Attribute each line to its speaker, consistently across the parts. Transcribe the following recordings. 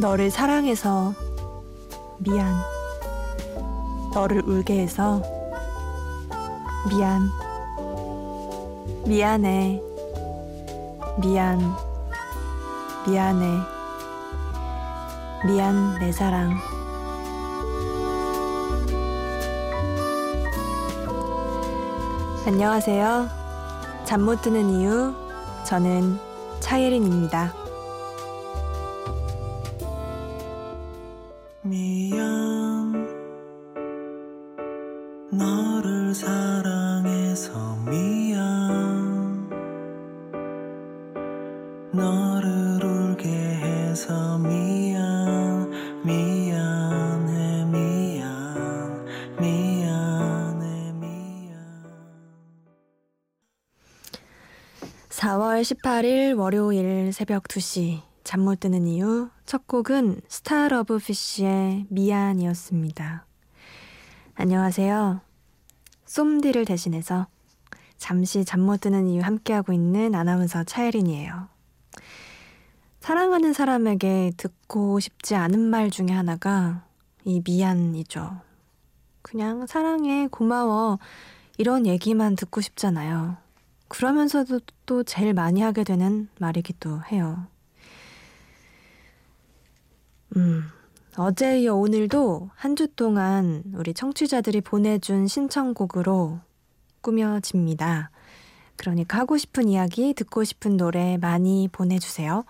Speaker 1: 너를 사랑해서 미안. 너를 울게 해서 미안. 미안해. 미안. 미안해. 미안, 내 사랑. 안녕하세요. 잠 못 드는 이유, 저는 차예린입니다.
Speaker 2: 너를 사랑해서 미안. 너를 울게 해서 미안. 미안해 미안. 미안해 미안.
Speaker 1: 4월 18일 월요일 새벽 2시. 잠 못 드는 이유 첫 곡은 스타 러브 피쉬의 미안이었습니다. 안녕하세요. 쏨디를 대신해서 잠시 잠 못 드는 이유 함께하고 있는 아나운서 차예린이에요. 사랑하는 사람에게 듣고 싶지 않은 말 중에 하나가 이 미안이죠. 그냥 사랑해, 고마워. 이런 얘기만 듣고 싶잖아요. 그러면서도 또 제일 많이 하게 되는 말이기도 해요. 음, 어제 이어 오늘도 한 주 동안 우리 청취자들이 보내준 신청곡으로 꾸며집니다. 그러니까 하고 싶은 이야기, 듣고 싶은 노래 많이 보내주세요.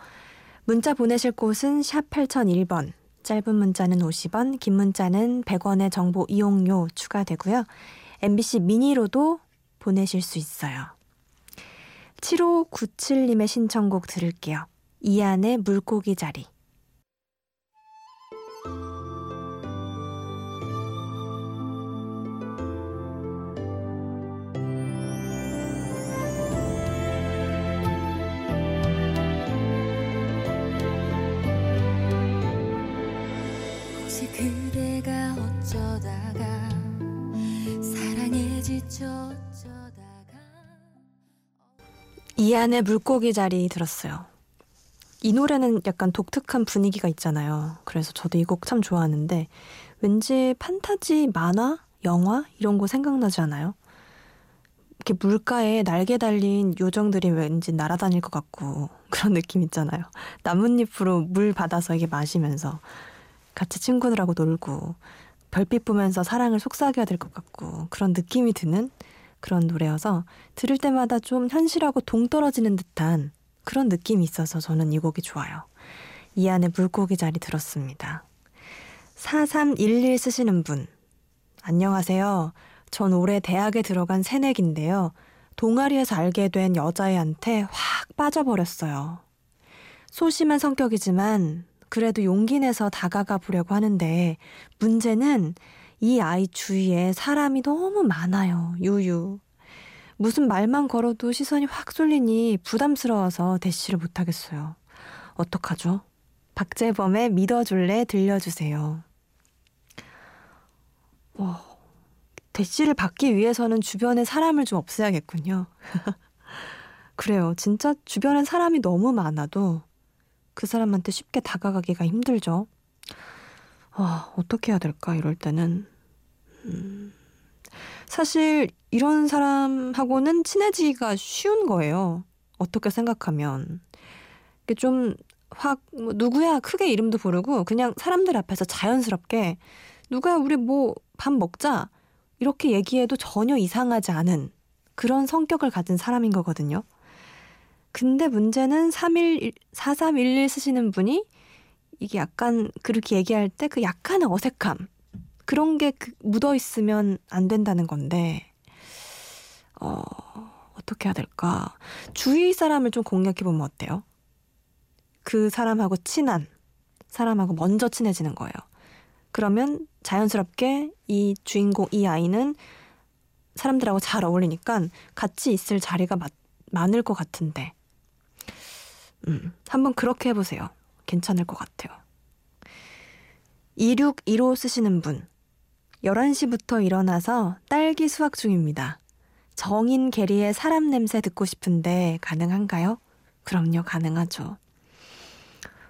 Speaker 1: 문자 보내실 곳은 샵 8001번, 짧은 문자는 50원, 긴 문자는 100원의 정보 이용료 추가되고요. MBC 미니로도 보내실 수 있어요. 7597님의 신청곡 들을게요. 이안의 물고기 자리. 이안의 물고기 자리 들었어요. 이 노래는 약간 독특한 분위기가 있잖아요. 그래서 저도 이 곡 참 좋아하는데 왠지 판타지 만화, 영화 이런 거 생각나지 않아요? 이렇게 물가에 날개 달린 요정들이 왠지 날아다닐 것 같고 그런 느낌 있잖아요. 나뭇잎으로 물 받아서 이게 마시면서 같이 친구들하고 놀고 별빛 보면서 사랑을 속삭여야 될 것 같고 그런 느낌이 드는 그런 노래여서 들을 때마다 좀 현실하고 동떨어지는 듯한 그런 느낌이 있어서 저는 이 곡이 좋아요. 이 안에 물고기 자리 들었습니다. 4311 쓰시는 분. 안녕하세요. 전 올해 대학에 들어간 새내기인데요. 동아리에서 알게 된 여자애한테 확 빠져버렸어요. 소심한 성격이지만 그래도 용기 내서 다가가 보려고 하는데 문제는 이 아이 주위에 사람이 너무 많아요. 유유. 무슨 말만 걸어도 시선이 확 쏠리니 부담스러워서 대시를 못하겠어요. 어떡하죠? 박재범의 믿어줄래 들려주세요. 와, 대시를 받기 위해서는 주변에 사람을 좀 없애야겠군요. 그래요. 진짜 주변에 사람이 너무 많아도 그 사람한테 쉽게 다가가기가 힘들죠. 아, 어떻게 해야 될까, 이럴 때는. 음, 사실 이런 사람하고는 친해지기가 쉬운 거예요. 어떻게 생각하면. 이게 좀 확, 뭐 누구야 크게 이름도 부르고 그냥 사람들 앞에서 자연스럽게 누가 우리 뭐 밥 먹자. 이렇게 얘기해도 전혀 이상하지 않은 그런 성격을 가진 사람인 거거든요. 근데 문제는 31, 4311 쓰시는 분이 이게 약간 그렇게 얘기할 때 그 약간의 어색함 그런 게 그 묻어 있으면 안 된다는 건데 어 어떻게 해야 될까 주위 사람을 좀 공략해 보면 어때요? 그 사람하고 친한 사람하고 먼저 친해지는 거예요. 그러면 자연스럽게 이 주인공 이 아이는 사람들하고 잘 어울리니까 같이 있을 자리가 많, 많을 것 같은데 음, 한번 그렇게 해보세요. 괜찮을 것 같아요. 2615 쓰시는 분. 11시부터 일어나서 딸기 수확 중입니다. 정인 게리의 사람 냄새 듣고 싶은데 가능한가요? 그럼요, 가능하죠.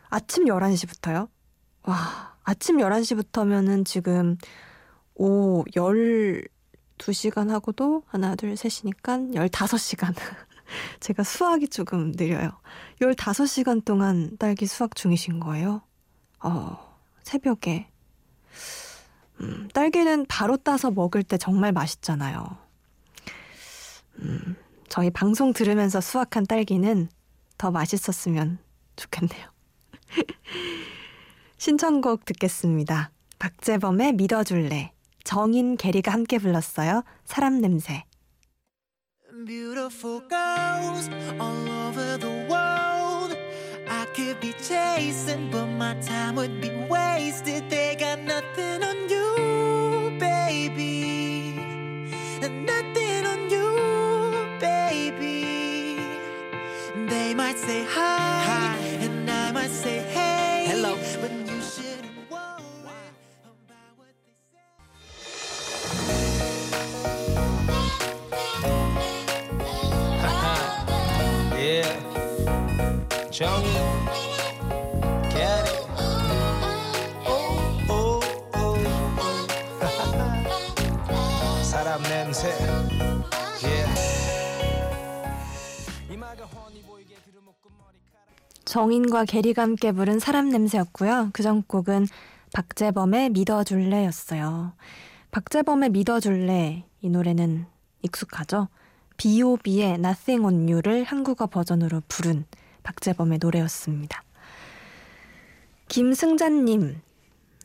Speaker 1: 아침 11시부터요? 와, 아침 11시부터면은 지금 오, 12시간 하고도 하나, 둘, 셋이니까 15시간. 제가 수학이 조금 느려요. 15시간 동안 딸기 수확 중이신 거예요? 어, 새벽에. 음, 딸기는 바로 따서 먹을 때 정말 맛있잖아요. 음, 저희 방송 들으면서 수확한 딸기는 더 맛있었으면 좋겠네요. 신청곡 듣겠습니다. 박재범의 믿어줄래. 정인 게리가 함께 불렀어요. 사람 냄새.
Speaker 2: Beautiful girls all over the world. I could be chasing, but my time would be wasted. They got nothing on you, baby. Nothing on you, baby. They might say hi,
Speaker 3: 사람 냄새. 머리카락.
Speaker 1: 정인과 게리가 함께 부른 사람 냄새였고요. 그 전곡은 박재범의 믿어줄래였어요. 박재범의 믿어줄래 이 노래는 익숙하죠. B.O.B의 Nothing on You를 한국어 버전으로 부른 박재범의 노래였습니다. 김승자님,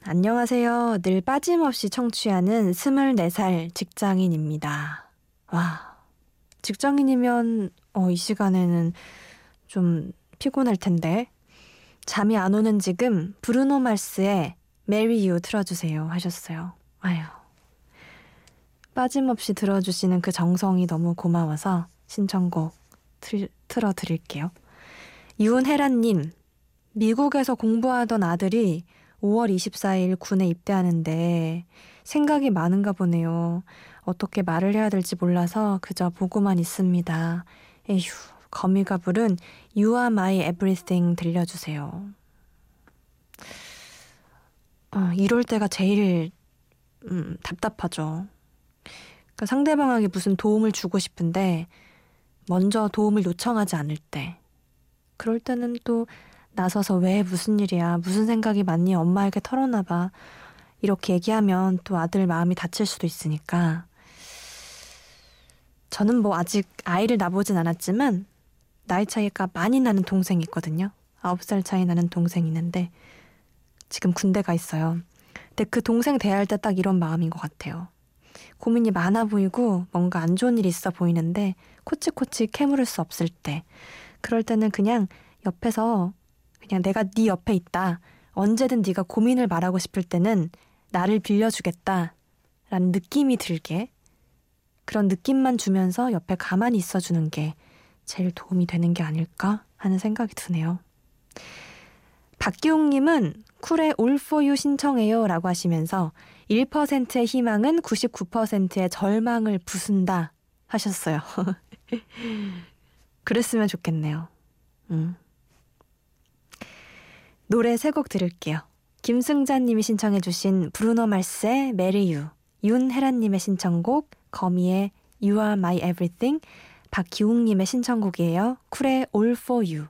Speaker 1: 안녕하세요. 늘 빠짐없이 청취하는 24살 직장인입니다. 와, 직장인이면 어, 이 시간에는 좀 피곤할 텐데. 잠이 안 오는 지금 브루노 마스의 Marry You 틀어주세요 하셨어요. 아유. 빠짐없이 들어주시는 그 정성이 너무 고마워서 신청곡 틀, 틀어드릴게요. 유은혜란님, 미국에서 공부하던 아들이 5월 24일 군에 입대하는데 생각이 많은가 보네요. 어떻게 말을 해야 될지 몰라서 그저 보고만 있습니다. 에휴, 거미가 부른 You are my everything 들려주세요. 어, 이럴 때가 제일 음, 답답하죠. 그러니까 상대방에게 무슨 도움을 주고 싶은데 먼저 도움을 요청하지 않을 때 그럴 때는 또 나서서 왜 무슨 일이야 무슨 생각이 많니 엄마에게 털어놔봐 이렇게 얘기하면 또 아들 마음이 다칠 수도 있으니까 저는 뭐 아직 아이를 낳아보진 않았지만 나이 차이가 많이 나는 동생이 있거든요. 아홉 살 차이 나는 동생이 있는데 지금 군대 가 있어요. 근데 그 동생 대할 때 딱 이런 마음인 것 같아요. 고민이 많아 보이고 뭔가 안 좋은 일이 있어 보이는데 코치코치 캐물을 수 없을 때 그럴 때는 그냥 옆에서 그냥 내가 네 옆에 있다. 언제든 네가 고민을 말하고 싶을 때는 나를 빌려주겠다. 라는 느낌이 들게 그런 느낌만 주면서 옆에 가만히 있어주는 게 제일 도움이 되는 게 아닐까 하는 생각이 드네요. 박기웅님은 쿨의 All for You 신청해요 라고 하시면서 1%의 희망은 99%의 절망을 부순다 하셨어요. 그랬으면 좋겠네요. 음. 노래 세 곡 들을게요. 김승자님이 신청해주신 브루노 Marry You, 윤혜란님의 신청곡 거미의 You Are My Everything, 박기웅님의 신청곡이에요. 쿨의 All For You.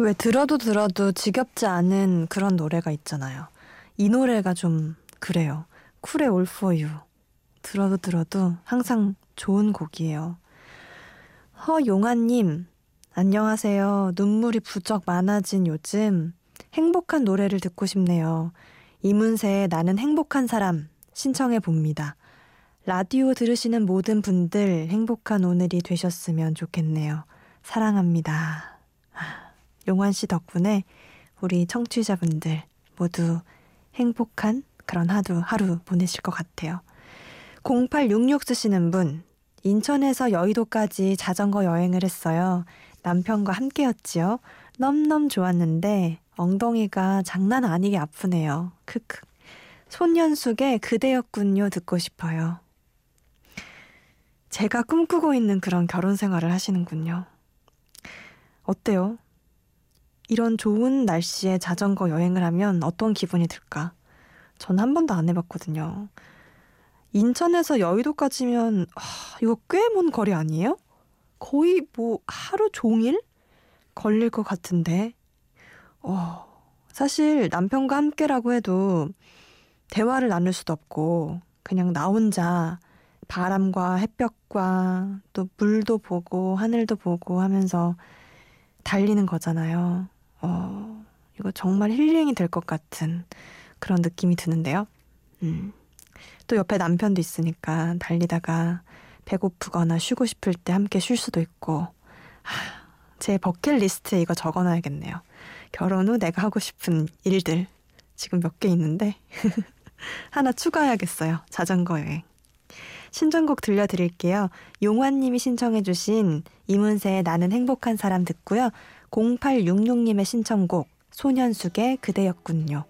Speaker 1: 왜 들어도 들어도 지겹지 않은 그런 노래가 있잖아요. 이 노래가 좀 그래요. 쿨의 All For You. 들어도 들어도 항상 좋은 곡이에요. 허용아님, 안녕하세요. 눈물이 부쩍 많아진 요즘 행복한 노래를 듣고 싶네요. 이문세의 나는 행복한 사람 신청해 봅니다. 라디오 들으시는 모든 분들 행복한 오늘이 되셨으면 좋겠네요. 사랑합니다. 아, 용환 씨 덕분에 우리 청취자분들 모두 행복한 그런 하루, 하루 보내실 것 같아요. 0866 쓰시는 분, 인천에서 여의도까지 자전거 여행을 했어요. 남편과 함께였지요. 넘넘 좋았는데 엉덩이가 장난 아니게 아프네요. 크크. 손현숙의 그대였군요 듣고 싶어요. 제가 꿈꾸고 있는 그런 결혼 생활을 하시는군요. 어때요? 이런 좋은 날씨에 자전거 여행을 하면 어떤 기분이 들까? 전 한 번도 안 해봤거든요. 인천에서 여의도까지면 아, 이거 꽤 먼 거리 아니에요? 거의 뭐 하루 종일 걸릴 것 같은데. 어, 사실 남편과 함께라고 해도 대화를 나눌 수도 없고 그냥 나 혼자 바람과 햇볕과 또 물도 보고 하늘도 보고 하면서 달리는 거잖아요. 어, 이거 정말 힐링이 될 것 같은 그런 느낌이 드는데요. 음. 또 옆에 남편도 있으니까 달리다가 배고프거나 쉬고 싶을 때 함께 쉴 수도 있고 하, 제 버킷리스트에 이거 적어놔야겠네요. 결혼 후 내가 하고 싶은 일들 지금 몇 개 있는데 하나 추가해야겠어요. 자전거 여행. 신청곡 들려드릴게요. 용환님이 신청해주신 이문세의 나는 행복한 사람 듣고요. 0866님의 신청곡 소년숙의 그대였군요.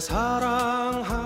Speaker 3: 사랑하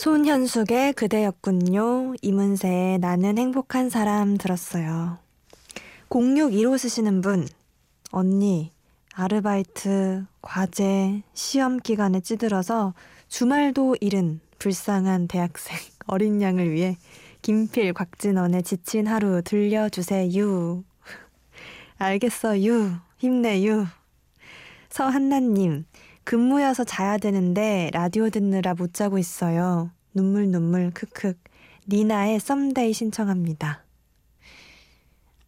Speaker 1: 손현숙의 그대였군요. 이문세의 나는 행복한 사람 들었어요. 0615 쓰시는 분, 언니, 아르바이트, 과제, 시험 기간에 찌들어서 주말도 잃은 불쌍한 대학생 어린 양을 위해 김필 곽진원의 지친 하루 들려주세요. 알겠어요. 힘내요. 서한나님, 근무여서 자야 되는데 라디오 듣느라 못 자고 있어요. 눈물 눈물 크크. 니나의 썸데이 신청합니다.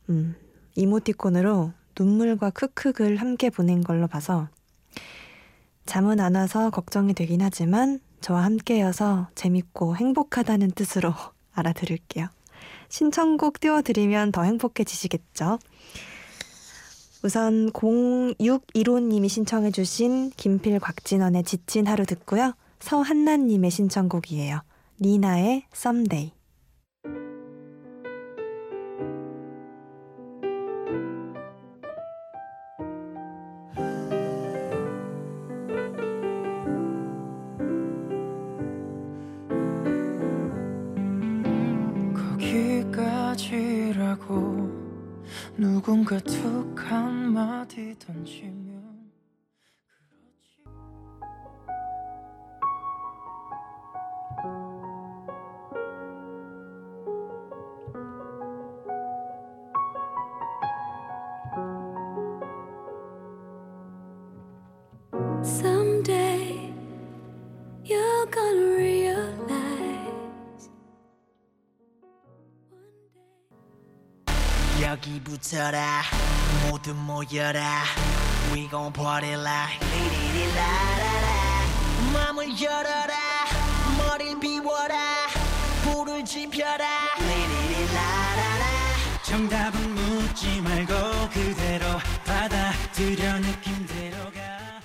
Speaker 1: 음, 이모티콘으로 눈물과 크크를 함께 보낸 걸로 봐서 잠은 안 와서 걱정이 되긴 하지만 저와 함께여서 재밌고 행복하다는 뜻으로 알아들을게요. 신청곡 띄워드리면 더 행복해지시겠죠? 우선 0615님이 신청해 주신 김필 곽진원의 지친 하루 듣고요. 서한나님의 신청곡이에요. 니나의 썸데이.
Speaker 3: 누군가 툭한 마디 던지면
Speaker 2: 여기부터라. 모두 모여라. We gon' party like 리리리라라라. 맘을 열어라. 머리를 비워라. 불을 지펴라. 리리리라라라.
Speaker 4: 정답은 묻지 말고
Speaker 2: 그대로 받아들여 느낌대로가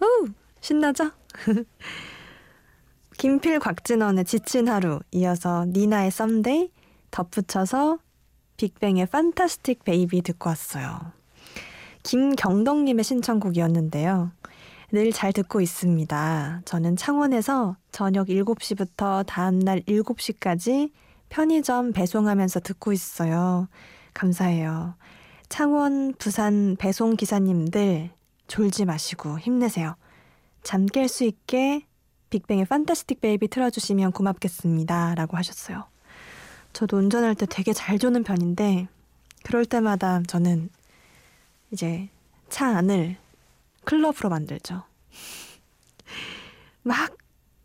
Speaker 1: 우 신나죠? 김필 곽진언의 지친 하루 이어서 니나의 Someday 덧붙여서 빅뱅의 Fantastic Baby 듣고 왔어요. 김경덕님의 신청곡이었는데요. 늘 잘 듣고 있습니다. 저는 창원에서 저녁 7시부터 다음날 7시까지 편의점 배송하면서 듣고 있어요. 감사해요. 창원, 부산 배송 기사님들 졸지 마시고 힘내세요. 잠 깰 수 있게 빅뱅의 판타스틱 베이비 틀어주시면 고맙겠습니다. 라고 하셨어요. 저도 운전할 때 되게 잘 조는 편인데, 그럴 때마다 저는 이제 차 안을 클럽으로 만들죠. 막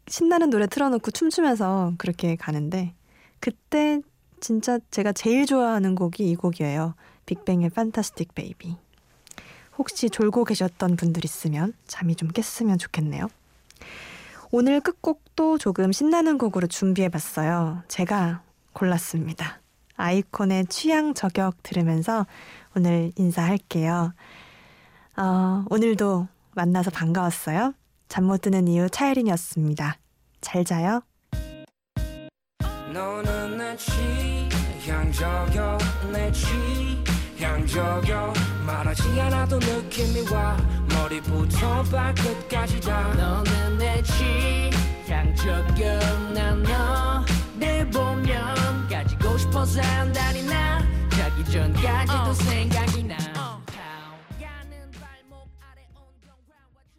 Speaker 1: 신나는 노래 틀어놓고 춤추면서 그렇게 가는데, 그때 진짜 제가 제일 좋아하는 곡이 이 곡이에요. 빅뱅의 판타스틱 베이비. 혹시 졸고 계셨던 분들 있으면 잠이 좀 깼으면 좋겠네요. 오늘 끝곡도 조금 신나는 곡으로 준비해봤어요. 제가 골랐습니다. 아이콘의 취향 저격 들으면서 오늘 인사할게요. 어, 오늘도 만나서 반가웠어요. 잠 못 드는 이유 차혜린이었습니다. 잘 자요.
Speaker 3: 너는 내 취향 저격 내 취향 저격 말하지 않아도 느낌이 와 머리부터 발끝까지 다 너는 내 취향 저격 난 너를 보면 가지고 싶어서 한다니 나. 자기 전까지도 생각